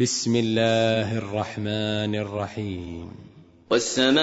بسم الله الرحمن الرحيم. والسماء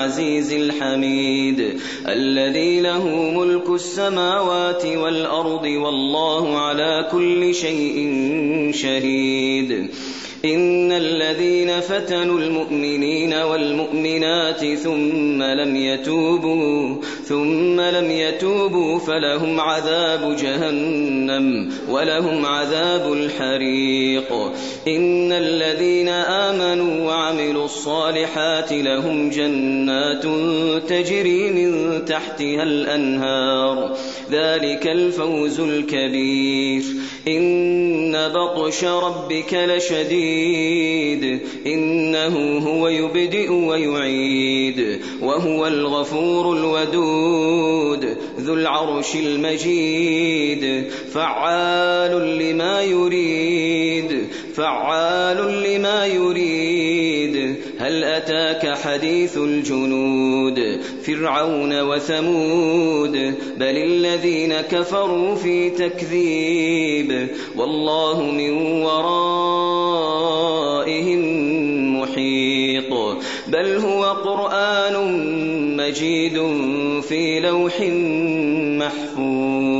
العزيز الحميد الذي له ملك السماوات والأرض والله على كل شيء شهيد. إن الذين فتنوا المؤمنين والمؤمنات ثم لم يتوبوا ثم لم يتوبوا فلهم عذاب جهنم ولهم عذاب الحريق. إن الذين آمنوا وعملوا الصالحات لهم جنات تجري من تحتها الأنهار. ذلك الفوز الكبير. إن بطش ربك لشديد. إنه هو يبدئ ويعيد. وهو الغفور الودود. ذو العرش المجيد. فعال لما يريد. فعال لما يريد. أتاك حديث الجنود فرعون وثمود بل الذين كفروا في تكذيب والله من ورائهم محيط. بل هو قرآن مجيد في لوح محفوظ.